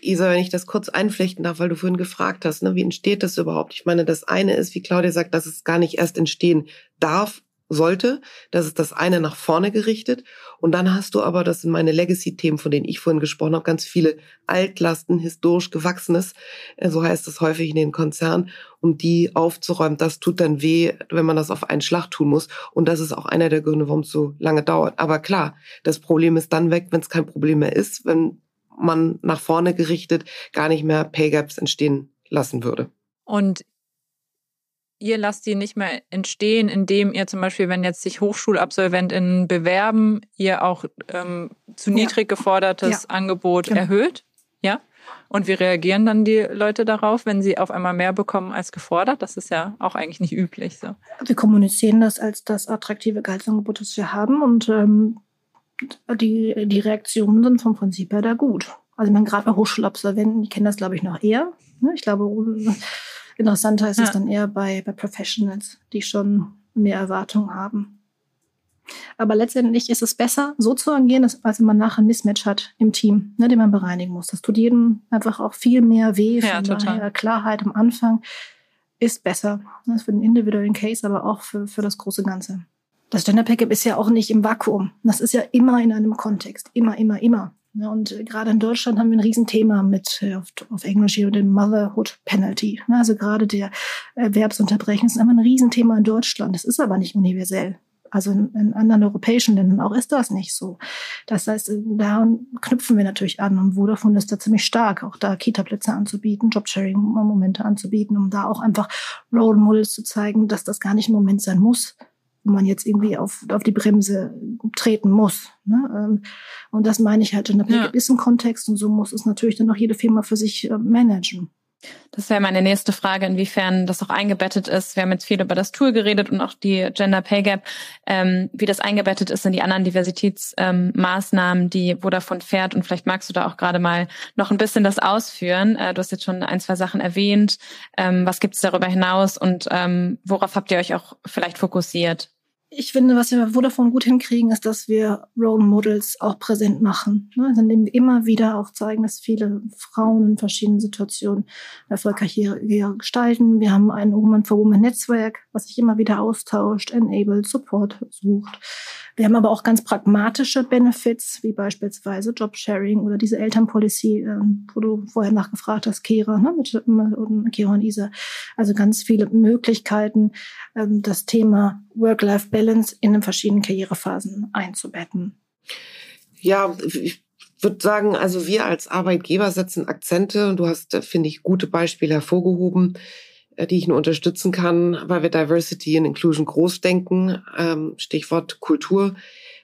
[SPEAKER 1] Isa, wenn ich das kurz einflechten darf, weil du vorhin gefragt hast, ne, wie entsteht das überhaupt? Ich meine, das eine ist, wie Claudia sagt, dass es gar nicht erst entstehen darf sollte. Das ist das eine nach vorne gerichtet. Und dann hast du aber, das sind meine Legacy-Themen, von denen ich vorhin gesprochen habe, ganz viele Altlasten, historisch gewachsenes, äh, so heißt es häufig in den Konzernen, um die aufzuräumen. Das tut dann weh, wenn man das auf einen Schlag tun muss. Und das ist auch einer der Gründe, warum es so lange dauert. Aber klar, das Problem ist dann weg, wenn es kein Problem mehr ist, wenn man nach vorne gerichtet gar nicht mehr Pay Gaps entstehen lassen würde.
[SPEAKER 2] Und ihr lasst die nicht mehr entstehen, indem ihr zum Beispiel, wenn jetzt sich HochschulabsolventInnen bewerben, ihr auch ähm, zu niedrig gefordertes ja. Angebot genau. erhöht? Ja? Und wie reagieren dann die Leute darauf, wenn sie auf einmal mehr bekommen als gefordert? Das ist ja auch eigentlich nicht üblich. So.
[SPEAKER 5] Wir kommunizieren das als das attraktive Gehaltsangebot, das wir haben. Und ähm, die, die Reaktionen sind vom Prinzip her da gut. Also man gerade bei Hochschulabsolventen, die kennen das, glaube ich, noch eher. Ne? Ich glaube, Interessanter ist ja. es dann eher bei, bei Professionals, die schon mehr Erwartungen haben. Aber letztendlich ist es besser, so zu agieren, als wenn man nachher ein Mismatch hat im Team, ne, den man bereinigen muss. Das tut jedem einfach auch viel mehr weh.
[SPEAKER 2] Ja, total.
[SPEAKER 5] Klarheit am Anfang ist besser. Das ist für den individuellen Case, aber auch für, für das große Ganze. Das Gender Pickup ist ja auch nicht im Vakuum. Das ist ja immer in einem Kontext. Immer, immer, immer. Ja, und gerade in Deutschland haben wir ein Riesenthema mit äh, auf, auf Englisch hier dem Motherhood Penalty. Also gerade der Erwerbsunterbrechung ist einfach ein Riesenthema in Deutschland. Das ist aber nicht universell. Also in, in anderen europäischen Ländern auch ist das nicht so. Das heißt, äh, da knüpfen wir natürlich an und Vodafone ist da ziemlich stark, auch da Kita-Plätze anzubieten, Jobsharing-Momente anzubieten, um da auch einfach Role Models zu zeigen, dass das gar nicht im Moment sein muss, wo man jetzt irgendwie auf, auf die Bremse treten muss. Ne? Ähm, und das meine ich halt in der ja. Kontext und so muss es natürlich dann auch jede Firma für sich äh, managen.
[SPEAKER 3] Das wäre meine nächste Frage, inwiefern das auch eingebettet ist. Wir haben jetzt viel über das Tool geredet und auch die Gender Pay Gap, ähm, wie das eingebettet ist in die anderen Diversitätsmaßnahmen, ähm, die Vodafone fährt. Und vielleicht magst du da auch gerade mal noch ein bisschen das ausführen. Äh, du hast jetzt schon ein, zwei Sachen erwähnt. Ähm, was gibt es darüber hinaus und ähm, worauf habt ihr euch auch vielleicht fokussiert?
[SPEAKER 5] Ich finde, was wir Vodafone gut hinkriegen, ist, dass wir Role Models auch präsent machen. Ne? Also indem wir immer wieder auch zeigen, dass viele Frauen in verschiedenen Situationen erfolgreich Karriere gestalten. Wir haben ein Woman for Woman Netzwerk, was sich immer wieder austauscht, enabled, Support sucht. Wir haben aber auch ganz pragmatische Benefits, wie beispielsweise Jobsharing oder diese Elternpolicy, ähm, wo du vorher nachgefragt hast, Kera, ne, mit, Kera und Isa. Also ganz viele Möglichkeiten, ähm, das Thema Work-Life-Balance in den verschiedenen Karrierephasen einzubetten.
[SPEAKER 1] Ja, ich würde sagen, also wir als Arbeitgeber setzen Akzente und du hast, äh, finde ich, gute Beispiele hervorgehoben äh, die ich nur unterstützen kann, weil wir Diversity und Inclusion groß denken, ähm, Stichwort Kultur.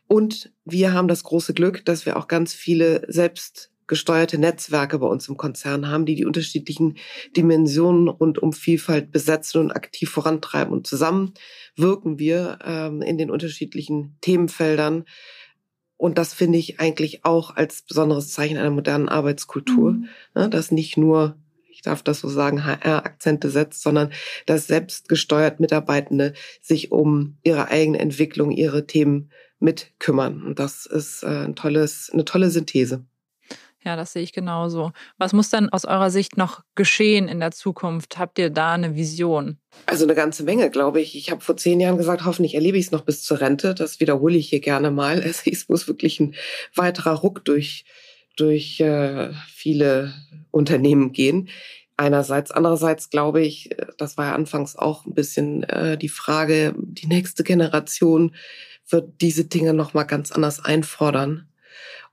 [SPEAKER 1] Und wir haben das große Glück, dass wir auch ganz viele selbstgesteuerte Netzwerke bei uns im Konzern haben, die die unterschiedlichen Dimensionen rund um Vielfalt besetzen und aktiv vorantreiben. Und zusammen wirken wir ähm, in den unterschiedlichen Themenfeldern. Und das finde ich eigentlich auch als besonderes Zeichen einer modernen Arbeitskultur, mhm. ne, dass nicht nur ich darf das so sagen, HR-Akzente setzt, sondern dass selbstgesteuert Mitarbeitende sich um ihre eigene Entwicklung, ihre Themen mitkümmern. Und das ist äh, ein tolles, eine tolle Synthese.
[SPEAKER 2] Ja, das sehe ich genauso. Was muss dann aus eurer Sicht noch geschehen in der Zukunft? Habt ihr da eine Vision?
[SPEAKER 1] Also eine ganze Menge, glaube ich. Ich habe vor zehn Jahren gesagt, hoffentlich erlebe ich es noch bis zur Rente. Das wiederhole ich hier gerne mal. Es muss wirklich ein weiterer Ruck durch durch äh, viele Unternehmen gehen. Einerseits, andererseits glaube ich, das war ja anfangs auch ein bisschen äh, die Frage, die nächste Generation wird diese Dinge noch mal ganz anders einfordern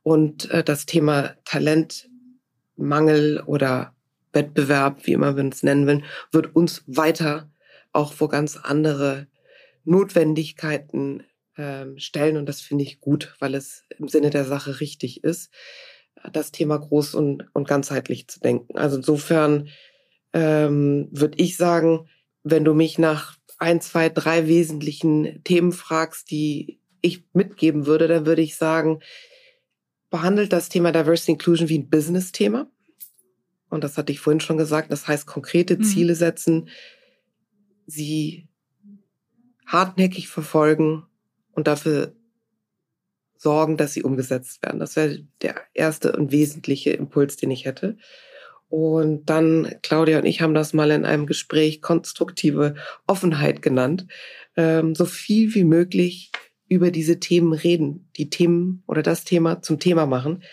[SPEAKER 1] und äh, das Thema Talentmangel oder Wettbewerb, wie immer wir es nennen wollen, wird uns weiter auch vor ganz andere Notwendigkeiten ähm, stellen und das finde ich gut, weil es im Sinne der Sache richtig ist das Thema groß und, und ganzheitlich zu denken. Also insofern ähm, würde ich sagen, wenn du mich nach ein, zwei, drei wesentlichen Themen fragst, die ich mitgeben würde, dann würde ich sagen, behandelt das Thema Diversity Inclusion wie ein Business-Thema. Und das hatte ich vorhin schon gesagt. Das heißt, konkrete mhm. Ziele setzen, sie hartnäckig verfolgen und dafür sorgen, dass sie umgesetzt werden. Das wäre der erste und wesentliche Impuls, den ich hätte. Und dann, Claudia und ich haben das mal in einem Gespräch konstruktive Offenheit genannt. Ähm, so viel wie möglich über diese Themen reden, die Themen oder das Thema zum Thema machen.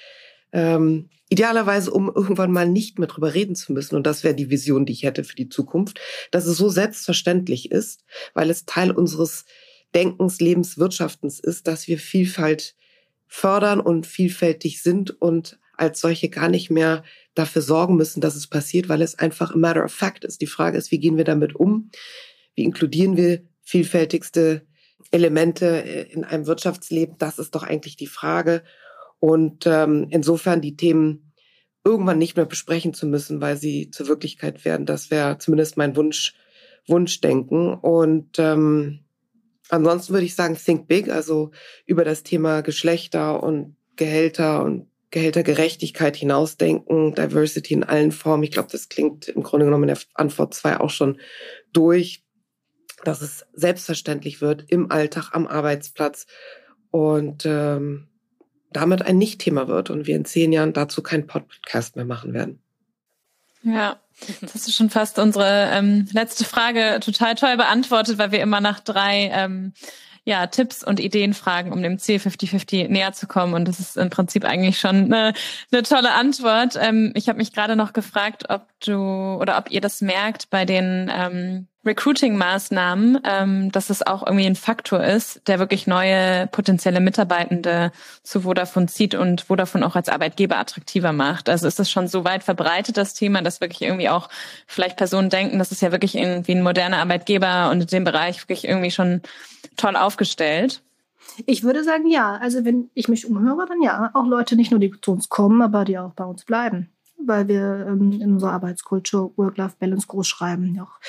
[SPEAKER 1] Ähm, idealerweise, um irgendwann mal nicht mehr drüber reden zu müssen. Und das wäre die Vision, die ich hätte für die Zukunft, dass es so selbstverständlich ist, weil es Teil unseres Denkens, Lebens, Wirtschaftens ist, dass wir Vielfalt fördern und vielfältig sind und als solche gar nicht mehr dafür sorgen müssen, dass es passiert, weil es einfach a matter of fact ist. Die Frage ist, wie gehen wir damit um? Wie inkludieren wir vielfältigste Elemente äh, in einem Wirtschaftsleben? Das ist doch eigentlich die Frage. Und ähm, insofern die Themen irgendwann nicht mehr besprechen zu müssen, weil sie zur Wirklichkeit werden, das wäre zumindest mein Wunsch, Wunschdenken. Und ähm, Ansonsten würde ich sagen, think big, also über das Thema Geschlechter und Gehälter und Gehältergerechtigkeit hinausdenken, Diversity in allen Formen. Ich glaube, das klingt im Grunde genommen in der Antwort zwei auch schon durch. Dass es selbstverständlich wird im Alltag, am Arbeitsplatz und ähm, damit ein Nicht-Thema wird und wir in zehn Jahren dazu keinen Podcast mehr machen werden.
[SPEAKER 3] Ja, das du schon fast unsere ähm, letzte Frage total toll beantwortet, weil wir immer nach drei ähm, ja, Tipps und Ideen fragen, um dem Ziel 50-50 näher zu kommen. Und das ist im Prinzip eigentlich schon eine, eine tolle Antwort. Ähm, ich habe mich gerade noch gefragt, ob du oder ob ihr das merkt bei den ähm, Recruiting-Maßnahmen, ähm, dass es auch irgendwie ein Faktor ist, der wirklich neue potenzielle Mitarbeitende zu Vodafone zieht und Vodafone auch als Arbeitgeber attraktiver macht. Also ist das schon so weit verbreitet, das Thema, dass wirklich irgendwie auch vielleicht Personen denken, das ist ja wirklich irgendwie ein moderner Arbeitgeber und in dem Bereich wirklich irgendwie schon toll aufgestellt.
[SPEAKER 5] Ich würde sagen, ja. Also wenn ich mich umhöre, dann ja. Auch Leute nicht nur, die zu uns kommen, aber die auch bei uns bleiben. Weil wir ähm, in unserer Arbeitskultur Work-Life-Balance groß schreiben. Auch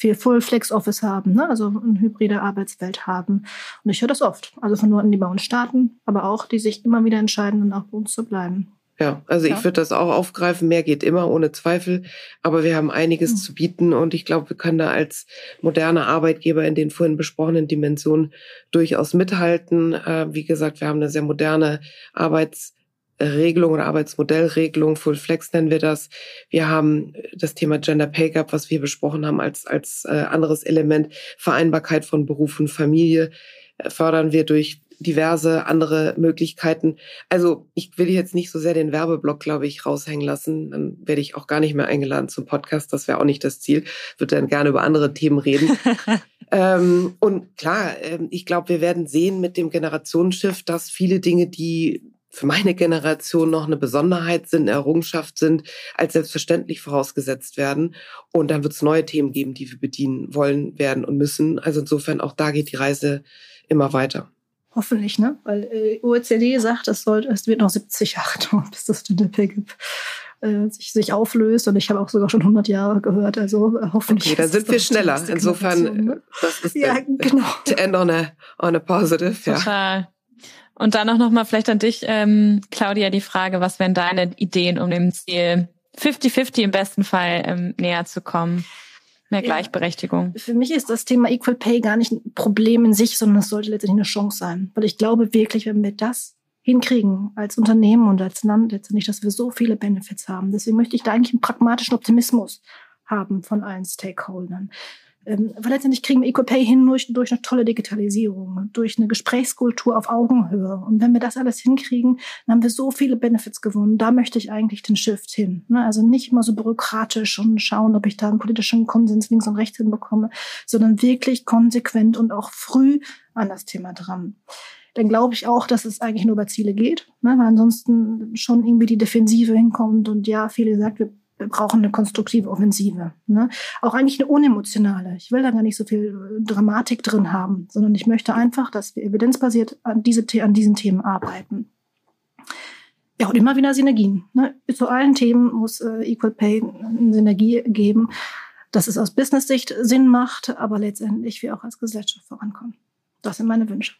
[SPEAKER 5] viel Full Flex Office haben, ne? also eine hybride Arbeitswelt haben. Und ich höre das oft. Also von Leuten, die bei uns starten, aber auch, die sich immer wieder entscheiden, dann auch bei uns zu bleiben.
[SPEAKER 1] Ja, also ja. ich würde das auch aufgreifen. Mehr geht immer, ohne Zweifel. Aber wir haben einiges mhm. zu bieten und ich glaube, wir können da als moderner Arbeitgeber in den vorhin besprochenen Dimensionen durchaus mithalten. Äh, wie gesagt, wir haben eine sehr moderne Arbeits- Regelung oder Arbeitsmodellregelung, Full Flex nennen wir das. Wir haben das Thema Gender Pay Gap, was wir besprochen haben, als, als äh, anderes Element. Vereinbarkeit von Beruf und Familie äh, fördern wir durch diverse andere Möglichkeiten. Also ich will jetzt nicht so sehr den Werbeblock, glaube ich, raushängen lassen. Dann werde ich auch gar nicht mehr eingeladen zum Podcast. Das wäre auch nicht das Ziel. Würde dann gerne über andere Themen reden. ähm, und klar, äh, ich glaube, wir werden sehen mit dem Generationsschiff, dass viele Dinge, die für meine Generation noch eine Besonderheit sind, eine Errungenschaft sind, als selbstverständlich vorausgesetzt werden. Und dann wird es neue Themen geben, die wir bedienen wollen, werden und müssen. Also insofern auch da geht die Reise immer weiter.
[SPEAKER 5] Hoffentlich, ne? Weil äh, OECD sagt, es, soll, es wird noch 70 Jahre dauern, bis das Gender gibt. Äh, sich, sich auflöst. Und ich habe auch sogar schon 100 Jahre gehört. Also äh, hoffentlich.
[SPEAKER 1] Okay, da sind wir schneller. Insofern, ne? das ist ja, genau. to end on a, on a positive.
[SPEAKER 3] Total. Ja. Und dann auch nochmal vielleicht an dich, ähm, Claudia, die Frage, was wären deine Ideen, um dem Ziel 50-50 im besten Fall ähm, näher zu kommen? Mehr Gleichberechtigung.
[SPEAKER 5] Ja, für mich ist das Thema Equal Pay gar nicht ein Problem in sich, sondern es sollte letztendlich eine Chance sein. Weil ich glaube wirklich, wenn wir das hinkriegen als Unternehmen und als Land letztendlich, dass wir so viele Benefits haben. Deswegen möchte ich da eigentlich einen pragmatischen Optimismus haben von allen Stakeholdern. Ähm, weil letztendlich kriegen wir EcoPay hin durch, durch eine tolle Digitalisierung, durch eine Gesprächskultur auf Augenhöhe. Und wenn wir das alles hinkriegen, dann haben wir so viele Benefits gewonnen. Da möchte ich eigentlich den Shift hin. Ne? Also nicht immer so bürokratisch und schauen, ob ich da einen politischen Konsens links und rechts hinbekomme, sondern wirklich konsequent und auch früh an das Thema dran dann glaube ich auch, dass es eigentlich nur über Ziele geht, ne? weil ansonsten schon irgendwie die Defensive hinkommt und ja, viele sagen, wir wir brauchen eine konstruktive Offensive. Ne? Auch eigentlich eine unemotionale. Ich will da gar nicht so viel äh, Dramatik drin haben, sondern ich möchte einfach, dass wir evidenzbasiert an, diese, an diesen Themen arbeiten. Ja, und immer wieder Synergien. Ne? Zu allen Themen muss äh, Equal Pay eine Synergie geben, dass es aus Business-Sicht Sinn macht, aber letztendlich wir auch als Gesellschaft vorankommen. Das sind meine Wünsche.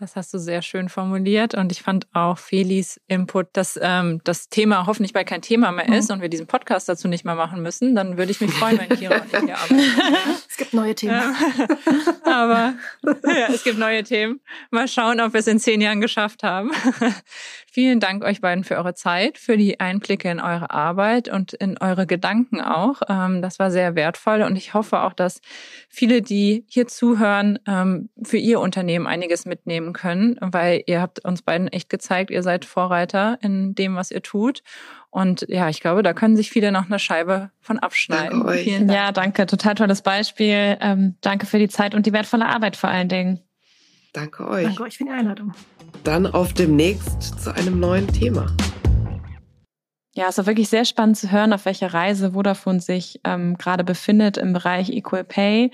[SPEAKER 2] Das hast du sehr schön formuliert und ich fand auch Felis Input, dass ähm, das Thema hoffentlich bald kein Thema mehr ist mhm. und wir diesen Podcast dazu nicht mehr machen müssen. Dann würde ich mich freuen, wenn Kira und ich hier arbeiten.
[SPEAKER 5] Es gibt neue Themen. Ja.
[SPEAKER 2] Aber ja, es gibt neue Themen. Mal schauen, ob wir es in zehn Jahren geschafft haben. Vielen Dank euch beiden für eure Zeit, für die Einblicke in eure Arbeit und in eure Gedanken auch. Ähm, das war sehr wertvoll und ich hoffe auch, dass viele, die hier zuhören, ähm, für ihr Unternehmen einiges mitnehmen können, weil ihr habt uns beiden echt gezeigt, ihr seid Vorreiter in dem, was ihr tut. Und ja, ich glaube, da können sich viele noch eine Scheibe von abschneiden.
[SPEAKER 3] Danke Vielen Dank. Ja, danke. Total tolles Beispiel. Ähm, danke für die Zeit und die wertvolle Arbeit vor allen Dingen.
[SPEAKER 1] Danke euch.
[SPEAKER 5] Danke euch für die Einladung.
[SPEAKER 1] Dann auf demnächst zu einem neuen Thema.
[SPEAKER 3] Ja, es war wirklich sehr spannend zu hören, auf welcher Reise Vodafone sich ähm, gerade befindet im Bereich Equal Pay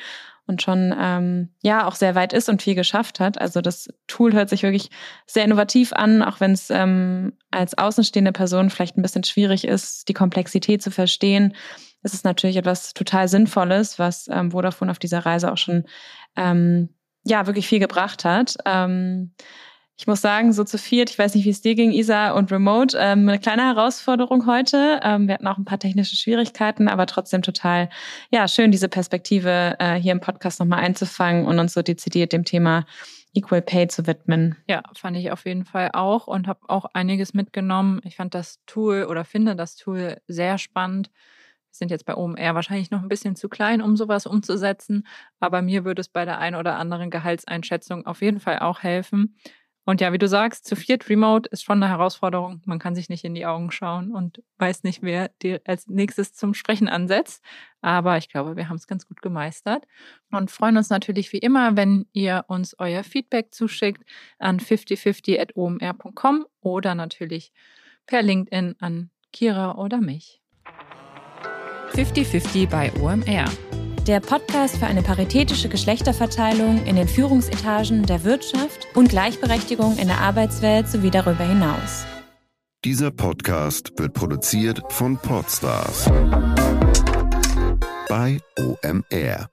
[SPEAKER 3] und schon ähm, ja auch sehr weit ist und viel geschafft hat. Also das Tool hört sich wirklich sehr innovativ an, auch wenn es ähm, als außenstehende Person vielleicht ein bisschen schwierig ist, die Komplexität zu verstehen. Es ist natürlich etwas total Sinnvolles, was ähm, Vodafone auf dieser Reise auch schon ähm, ja wirklich viel gebracht hat. Ähm, Ich muss sagen, so zu viert, ich weiß nicht, wie es dir ging, Isa und Remote, ähm, eine kleine Herausforderung heute. Ähm, wir hatten auch ein paar technische Schwierigkeiten, aber trotzdem total, ja, schön, diese Perspektive äh, hier im Podcast nochmal einzufangen und uns so dezidiert dem Thema Equal Pay zu widmen.
[SPEAKER 2] Ja, fand ich auf jeden Fall auch und habe auch einiges mitgenommen. Ich fand das Tool oder finde das Tool sehr spannend sind jetzt bei OMR wahrscheinlich noch ein bisschen zu klein, um sowas umzusetzen. Aber mir würde es bei der einen oder anderen Gehaltseinschätzung auf jeden Fall auch helfen. Und ja, wie du sagst, zu viert Remote ist schon eine Herausforderung. Man kann sich nicht in die Augen schauen und weiß nicht, wer dir als nächstes zum Sprechen ansetzt. Aber ich glaube, wir haben es ganz gut gemeistert und freuen uns natürlich wie immer, wenn ihr uns euer Feedback zuschickt an 5050.omr.com oder natürlich per LinkedIn an Kira oder mich. 50-50 bei OMR.
[SPEAKER 3] Der Podcast für eine paritätische Geschlechterverteilung in den Führungsetagen der Wirtschaft und Gleichberechtigung in der Arbeitswelt sowie darüber hinaus.
[SPEAKER 6] Dieser Podcast wird produziert von Podstars bei OMR.